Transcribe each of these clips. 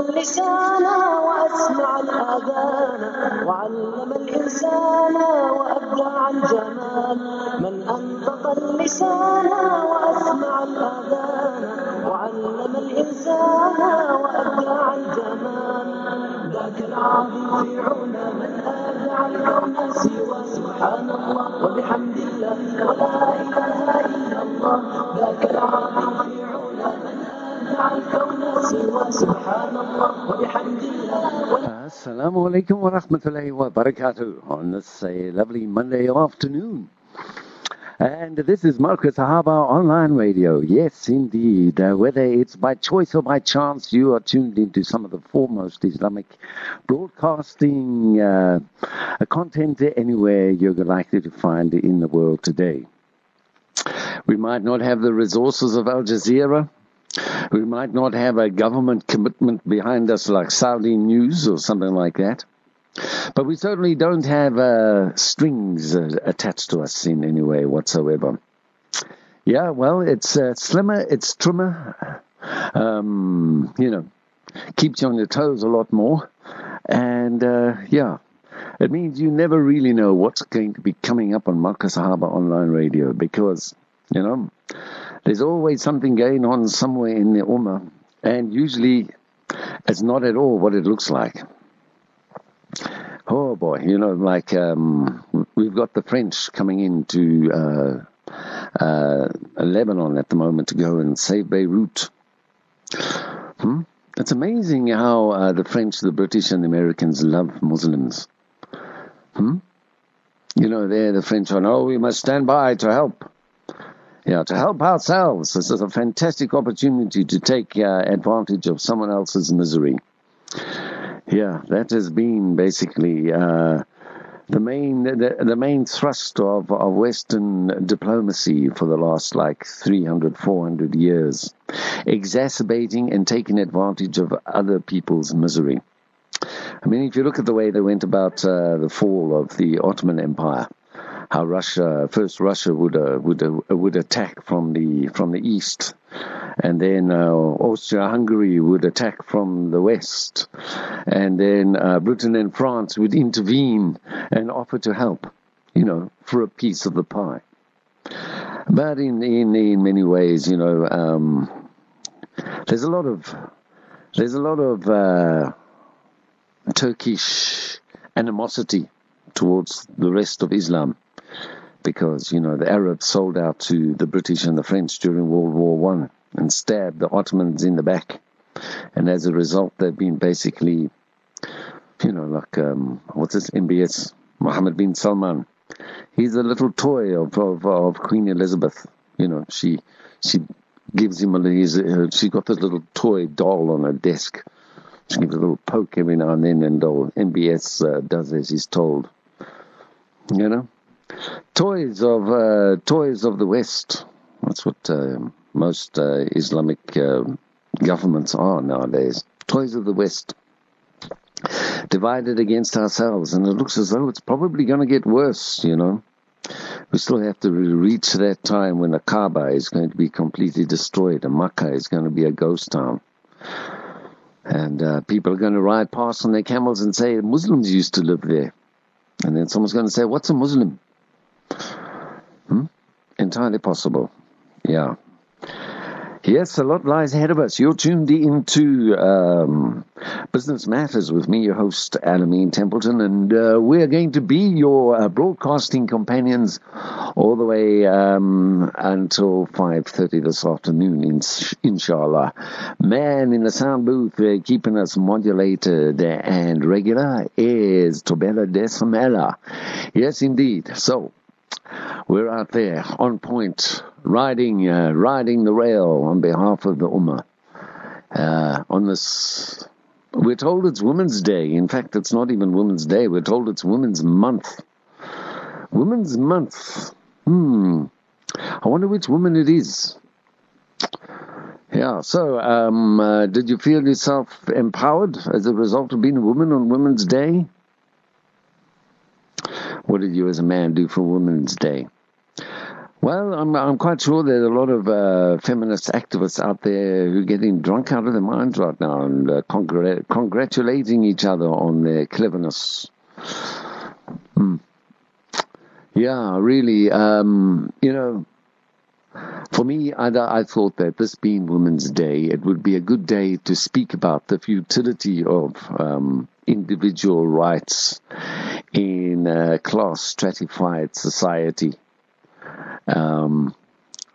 اللسان وأسمع الآذان وعلم الإنسان وأبدع الجمال من أنطق اللسان وأسمع الآذان وعلم الإنسان وأبدع الجمال ذاك العظيم في علا من أبدع الكون سوى سبحان الله وبحمد الله ولا إله إلا Assalamu alaikum wa rahmatullahi wa barakatuh on this uh, lovely Monday afternoon. And this is Marcus Sahaba Online Radio. Yes, indeed. Uh, whether it's by choice or by chance, you are tuned into some of the foremost Islamic broadcasting uh, content anywhere you're likely to find in the world today. We might not have the resources of Al Jazeera. We might not have a government commitment behind us like Saudi News or something like that. But we certainly don't have uh, strings uh, attached to us in any way whatsoever. Yeah, well, it's uh, slimmer, it's trimmer, um, you know, keeps you on your toes a lot more. And uh, yeah, it means you never really know what's going to be coming up on Marcus Harbour Online Radio because, you know, there's always something going on somewhere in the Ummah, and usually it's not at all what it looks like. Oh boy, you know, like um, we've got the French coming into uh, uh, Lebanon at the moment to go and save Beirut. Hmm? It's amazing how uh, the French, the British, and the Americans love Muslims. Hmm? You know, they're the French are, oh, we must stand by to help. Yeah, to help ourselves. This is a fantastic opportunity to take uh, advantage of someone else's misery. Yeah, that has been basically uh, the main the, the main thrust of, of Western diplomacy for the last like 300, 400 years, exacerbating and taking advantage of other people's misery. I mean, if you look at the way they went about uh, the fall of the Ottoman Empire, how Russia first Russia would uh, would uh, would attack from the from the east, and then uh, Austria-Hungary would attack from the west, and then uh, Britain and France would intervene and offer to help, you know, for a piece of the pie. But in in in many ways, you know, um, there's a lot of there's a lot of uh, Turkish animosity towards the rest of Islam because you know the Arabs sold out to the British and the French during World War One and stabbed the Ottomans in the back, and as a result, they've been basically, you know, like um, what's this MBS Mohammed bin Salman. He's a little toy of of, of Queen Elizabeth. You know, she she gives him a he's, uh, she got this little toy doll on her desk. She gives a little poke every now and then, and uh, MBS uh, does as he's told. You know toys of uh, toys of the West. That's what uh, most uh, Islamic uh, governments are nowadays. Toys of the West. Divided against ourselves, and it looks as though it's probably going to get worse. You know, we still have to reach that time when the Kaaba is going to be completely destroyed, and Makkah is going to be a ghost town. And uh, people are going to ride past on their camels and say Muslims used to live there. And then someone's going to say, What's a Muslim? Hmm? Entirely possible. Yeah. Yes, a lot lies ahead of us. You're tuned into um, Business Matters with me, your host, Alameen Templeton, and uh, we're going to be your uh, broadcasting companions all the way um, until 5.30 this afternoon, ins- inshallah. Man in the sound booth uh, keeping us modulated and regular is Tobela Desamela. Yes, indeed. So, we're out there on point, riding, uh, riding the rail on behalf of the Ummah. Uh, on this, we're told it's Women's Day. In fact, it's not even Women's Day. We're told it's Women's Month. Women's Month. Hmm. I wonder which woman it is. Yeah, so um, uh, did you feel yourself empowered as a result of being a woman on Women's Day? What did you as a man do for Women's Day? Well, I'm, I'm quite sure there's a lot of uh, feminist activists out there who are getting drunk out of their minds right now and uh, congr- congratulating each other on their cleverness. Mm. Yeah, really. Um, you know, for me, I, I, thought that this being Women's Day, it would be a good day to speak about the futility of um, individual rights in a class stratified society. Um,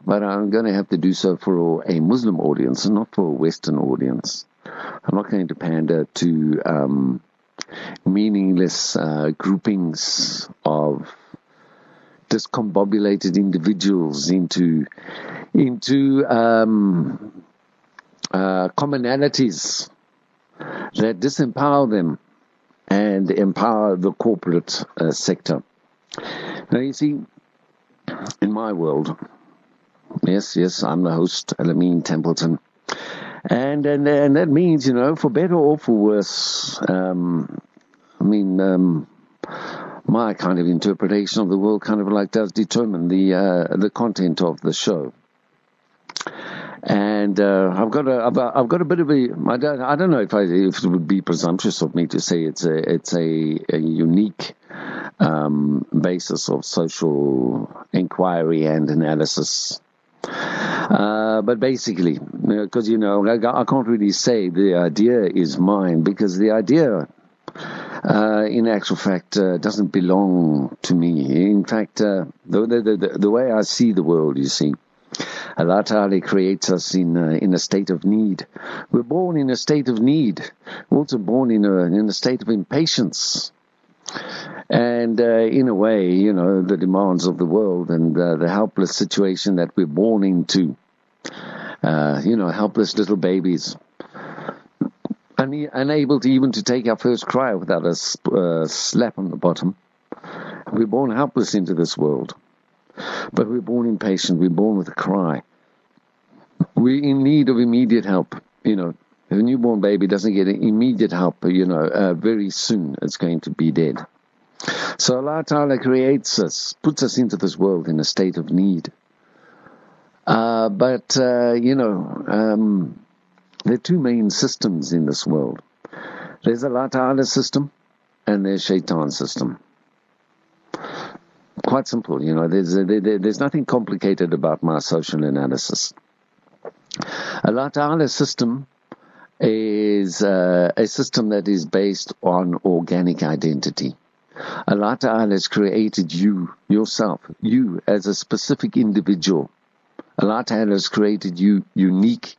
but I'm going to have to do so for a Muslim audience and not for a Western audience. I'm not going to pander to um, meaningless uh, groupings of discombobulated individuals into into um, uh, commonalities that disempower them and empower the corporate uh, sector. Now, you see, in my world, yes, yes, I'm the host, Alameen Templeton. And, and and that means, you know, for better or for worse, um, I mean, um, my kind of interpretation of the world kind of like does determine the uh, the content of the show. And uh, I've got a I've, I've got a bit of a I don't I don't know if I if it would be presumptuous of me to say it's a it's a, a unique um, basis of social inquiry and analysis. Uh, but basically, because you know, I, I, can't really say the idea is mine because the idea uh, in actual fact, uh, doesn't belong to me. In fact, uh, the, the, the, the, way I see the world, you see, Allah Ta'ala creates us in, uh, in a state of need. We're born in a state of need. We're also born in a, in a state of impatience. And uh, in a way, you know, the demands of the world and uh, the helpless situation that we're born into, you know, helpless little babies unable to even to take our first cry without a uh, slap on the bottom. We're born helpless into this world, but we're born impatient. We're born with a cry. We're in need of immediate help. You know, if a newborn baby doesn't get immediate help, you know, uh, very soon it's going to be dead. So Allah Ta'ala creates us, puts us into this world in a state of need. Uh, but, uh, you know, um, there are two main systems in this world. There's Allah Ta'ala system and there's Shaitan system. Quite simple, you know, there's, there, there's nothing complicated about my social analysis. Allah Ta'ala system is uh, a system that is based on organic identity. Allah Ta'ala has created you, yourself, you as a specific individual. Allah Ta'ala has created you unique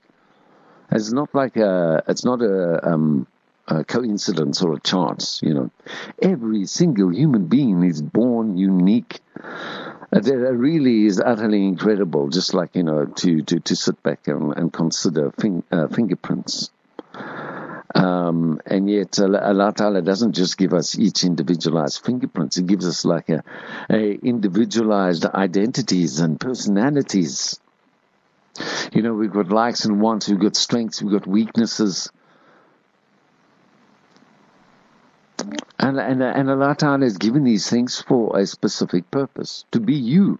it's not like a, it's not a, um, a coincidence or a chance, you know. Every single human being is born unique. It really is utterly incredible, just like, you know, to, to, to sit back and, and consider fing, uh, fingerprints. Um, and yet Allah Ta'ala doesn't just give us each individualized fingerprints. He gives us like a, a individualized identities and personalities. You know, we've got likes and wants, we've got strengths, we've got weaknesses. And, and, and Allah Ta'ala has given these things for a specific purpose. To be you.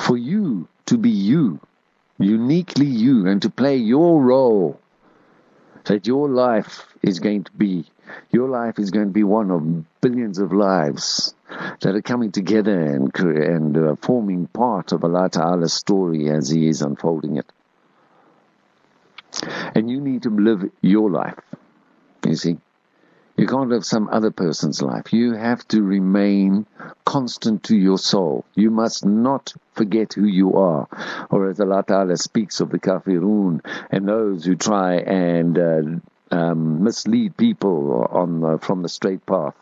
For you to be you. Uniquely you. And to play your role. That your life is going to be, your life is going to be one of billions of lives that are coming together and, and uh, forming part of Allah Ta'ala's story as He is unfolding it. And you need to live your life, you see. You can't live some other person's life. You have to remain constant to your soul. You must not forget who you are. Or as Allah Ta'ala speaks of the kafirun and those who try and uh, um, mislead people on the, from the straight path.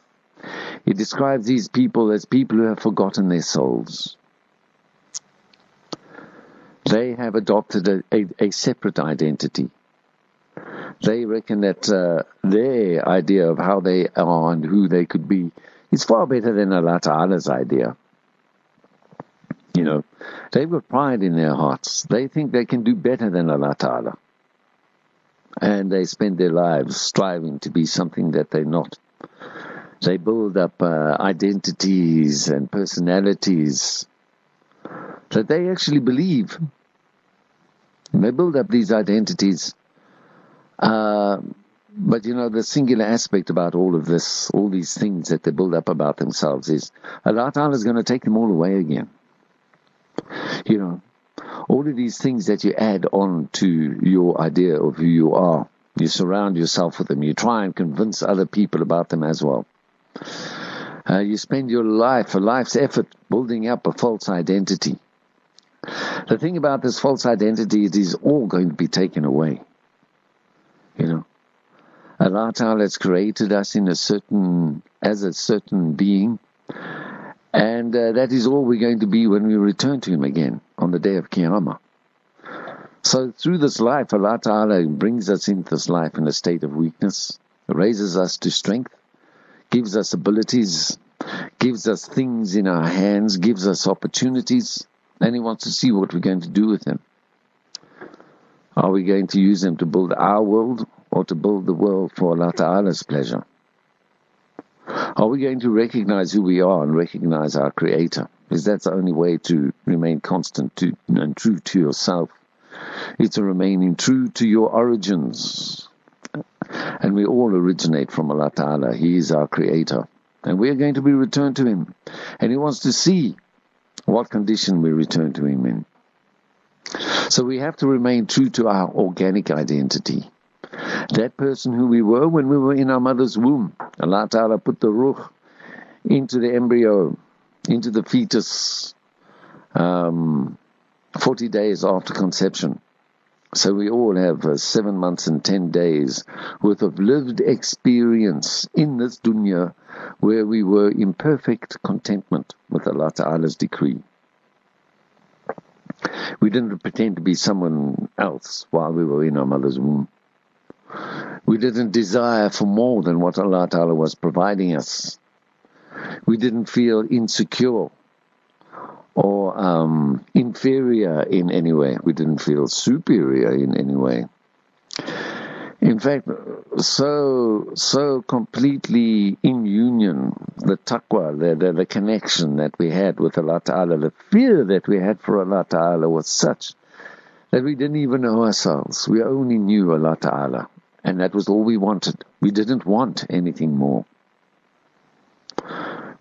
He describes these people as people who have forgotten their souls. They have adopted a, a, a separate identity. They reckon that uh, their idea of how they are and who they could be is far better than Allah idea. You know, they've got pride in their hearts. They think they can do better than Allah Ta'ala. And they spend their lives striving to be something that they're not. They build up uh, identities and personalities that they actually believe. They build up these identities. Uh, but you know, the singular aspect about all of this, all these things that they build up about themselves is Allah Ta'ala is going to take them all away again. You know, all of these things that you add on to your idea of who you are, you surround yourself with them. You try and convince other people about them as well. Uh, you spend your life, a life's effort, building up a false identity. The thing about this false identity, it is all going to be taken away. You know, Allah Ta'ala has created us in a certain, as a certain being, and uh, that is all we're going to be when we return to Him again on the day of Qiyamah. So through this life, Allah Ta'ala brings us into this life in a state of weakness, raises us to strength, gives us abilities, gives us things in our hands, gives us opportunities, and He wants to see what we're going to do with them. Are we going to use them to build our world or to build the world for Allah Ta'ala's pleasure? Are we going to recognize who we are and recognize our Creator? Because that's the only way to remain constant to, and true to yourself it's a remaining true to your origins. And we all originate from Allah Ta'ala. He is our creator. And we are going to be returned to Him. And He wants to see what condition we return to Him in. So we have to remain true to our organic identity. That person who we were when we were in our mother's womb. Allah Ta'ala put the ruh into the embryo, into the fetus, um, 40 days after conception. So we all have uh, seven months and ten days worth of lived experience in this dunya where we were in perfect contentment with Allah Ta'ala's decree. We didn't pretend to be someone else while we were in our mother's womb. We didn't desire for more than what Allah Ta'ala was providing us. We didn't feel insecure or um, inferior in any way. We didn't feel superior in any way. In fact, so so completely in union, the taqwa, the, the, the connection that we had with Allah Ta'ala, the fear that we had for Allah Ta'ala was such that we didn't even know ourselves. We only knew Allah Ta'ala. And that was all we wanted. We didn't want anything more.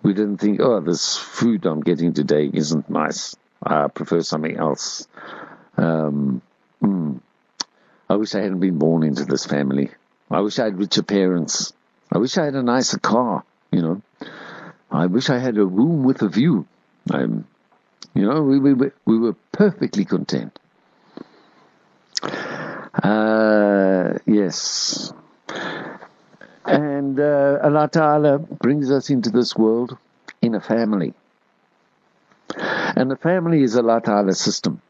We didn't think, oh, this food I'm getting today isn't nice. I prefer something else. Um, mm, I wish I hadn't been born into this family. I wish I had richer parents. I wish I had a nicer car, you know. I wish I had a room with a view. I'm, you know, we, we, we were perfectly content. Uh, yes. And uh, Allah Ta'ala brings us into this world in a family. And the family is Allah Ta'ala's system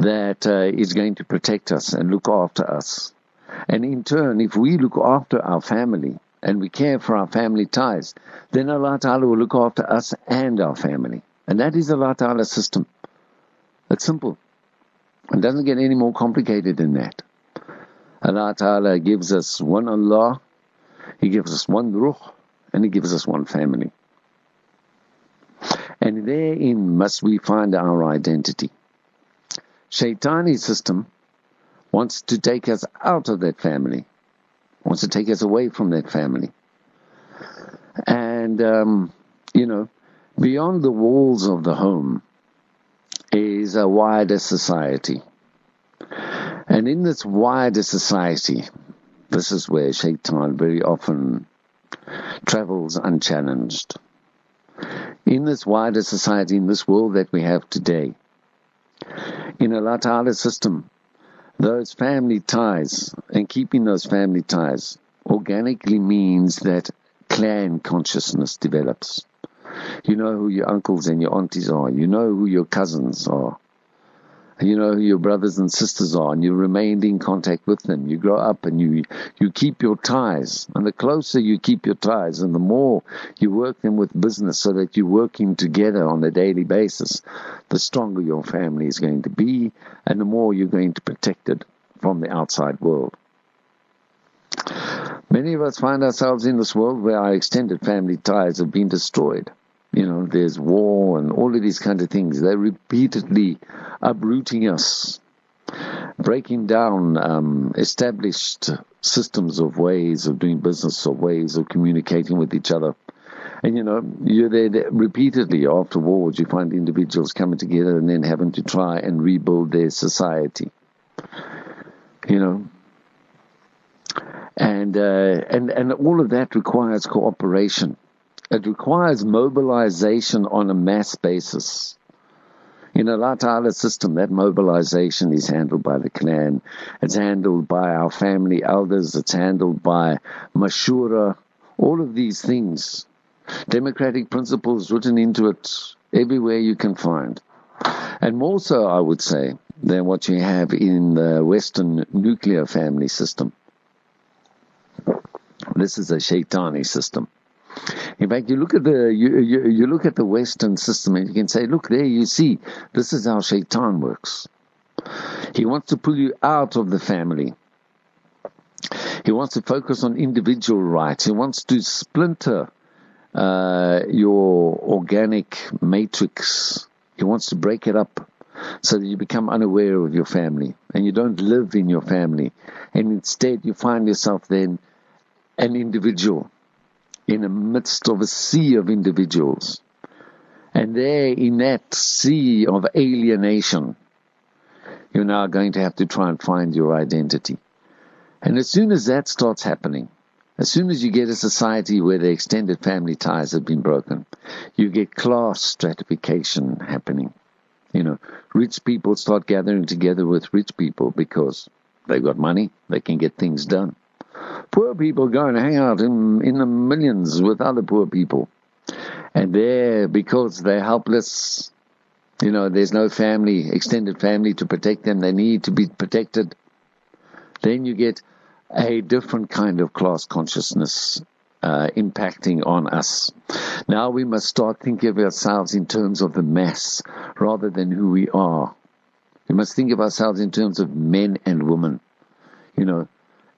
that uh, is going to protect us and look after us. And in turn, if we look after our family and we care for our family ties, then Allah Ta'ala will look after us and our family. And that is Allah Ta'ala's system. It's simple. It doesn't get any more complicated than that. Allah Ta'ala gives us one Allah, He gives us one Ruh, and He gives us one family. And therein must we find our identity. Shaitani system wants to take us out of that family, wants to take us away from that family. And, um, you know, beyond the walls of the home is a wider society. And in this wider society, this is where shaitan very often travels unchallenged. In this wider society, in this world that we have today, in Allah Ta'ala's system, those family ties and keeping those family ties organically means that clan consciousness develops. You know who your uncles and your aunties are. You know who your cousins are you know who your brothers and sisters are, and you remained in contact with them. You grow up and you you keep your ties, and the closer you keep your ties, and the more you work them with business, so that you're working together on a daily basis, the stronger your family is going to be, and the more you're going to protect it from the outside world. Many of us find ourselves in this world where our extended family ties have been destroyed You know, there's war and all of these kind of things. They're repeatedly uprooting us, breaking down um, established systems of ways of doing business or ways of communicating with each other. And you know, you're there repeatedly after wars, you find individuals coming together and then having to try and rebuild their society. You know, and uh, and and all of that requires cooperation. It requires mobilization on a mass basis. In Allah Ta'ala system, that mobilization is handled by the clan. It's handled by our family elders. It's handled by Mashura. All of these things. Democratic principles written into it everywhere you can find. And more so, I would say, than what you have in the Western nuclear family system. This is a shaitani system. In fact, you look at the you, you, you look at the Western system and you can say, look there, you see, this is how Shaitan works. He wants to pull you out of the family. He wants to focus on individual rights. He wants to splinter uh, your organic matrix. He wants to break it up so that you become unaware of your family and you don't live in your family. And instead, you find yourself then an individual in the midst of a sea of individuals. And there in that sea of alienation, you're now going to have to try and find your identity. And as soon as that starts happening, as soon as you get a society where the extended family ties have been broken, you get class stratification happening. You know, rich people start gathering together with rich people because they've got money, they can get things done. Poor people go and hang out in, in the millions with other poor people. And there, because they're helpless, you know, there's no family, extended family to protect them, they need to be protected. Then you get a different kind of class consciousness uh, impacting on us. Now we must start thinking of ourselves in terms of the mass rather than who we are. We must think of ourselves in terms of men and women. You know,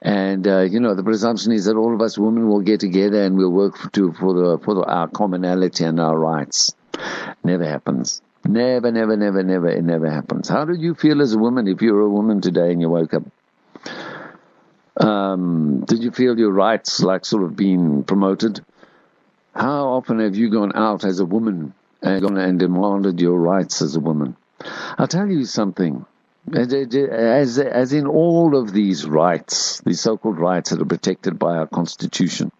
and uh, you know, the presumption is that all of us women will get together and we'll work for, to, for the for the, our commonality and our rights. Never happens. Never, never, never, never. It never happens. How do you feel as a woman if you're a woman today and you woke up? Um, did you feel your rights like sort of being promoted? How often have you gone out as a woman and gone and demanded your rights as a woman? I'll tell you something. As, as in all of these rights, these so-called rights that are protected by our constitution,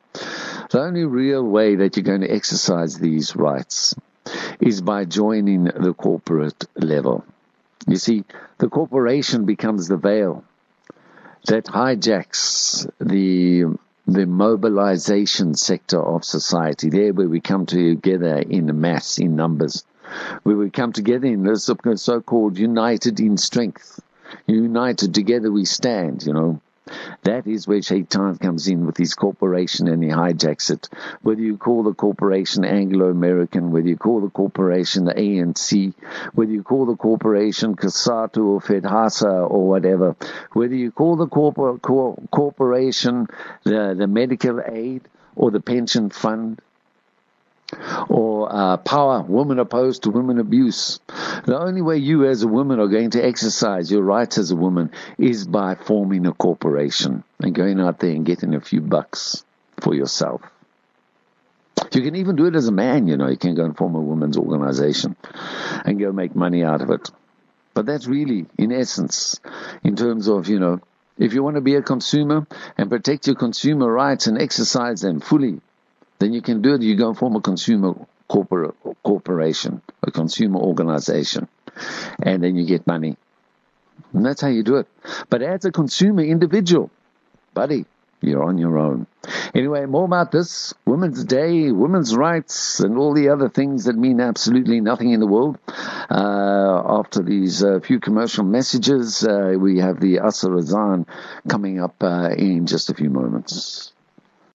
the only real way that you're going to exercise these rights is by joining the corporate level. You see, the corporation becomes the veil that hijacks the the mobilization sector of society, there where we come together in mass, in numbers we come together in this so-called united in strength. United together we stand, you know. That is where Shaitan comes in with his corporation and he hijacks it. Whether you call the corporation Anglo-American, whether you call the corporation the ANC, whether you call the corporation COSATU or FEDHASA or whatever, whether you call the corpor- cor- corporation the, the medical aid or the pension fund, or uh, POWA, women opposed to women abuse. The only way you as a woman are going to exercise your rights as a woman is by forming a corporation and going out there and getting a few bucks for yourself. You can even do it as a man, you know, you can go and form a women's organization and go make money out of it. But that's really, in essence, in terms of, you know, if you want to be a consumer and protect your consumer rights and exercise them fully, then you can do it. You go and form a consumer corporate corporation, a consumer organization, and then you get money. And that's how you do it. But as a consumer individual, buddy, you're on your own. Anyway, more about this Women's Day, women's rights, and all the other things that mean absolutely nothing in the world. Uh, after these uh, few commercial messages, uh, we have the Asr Azan coming up uh, in just a few moments.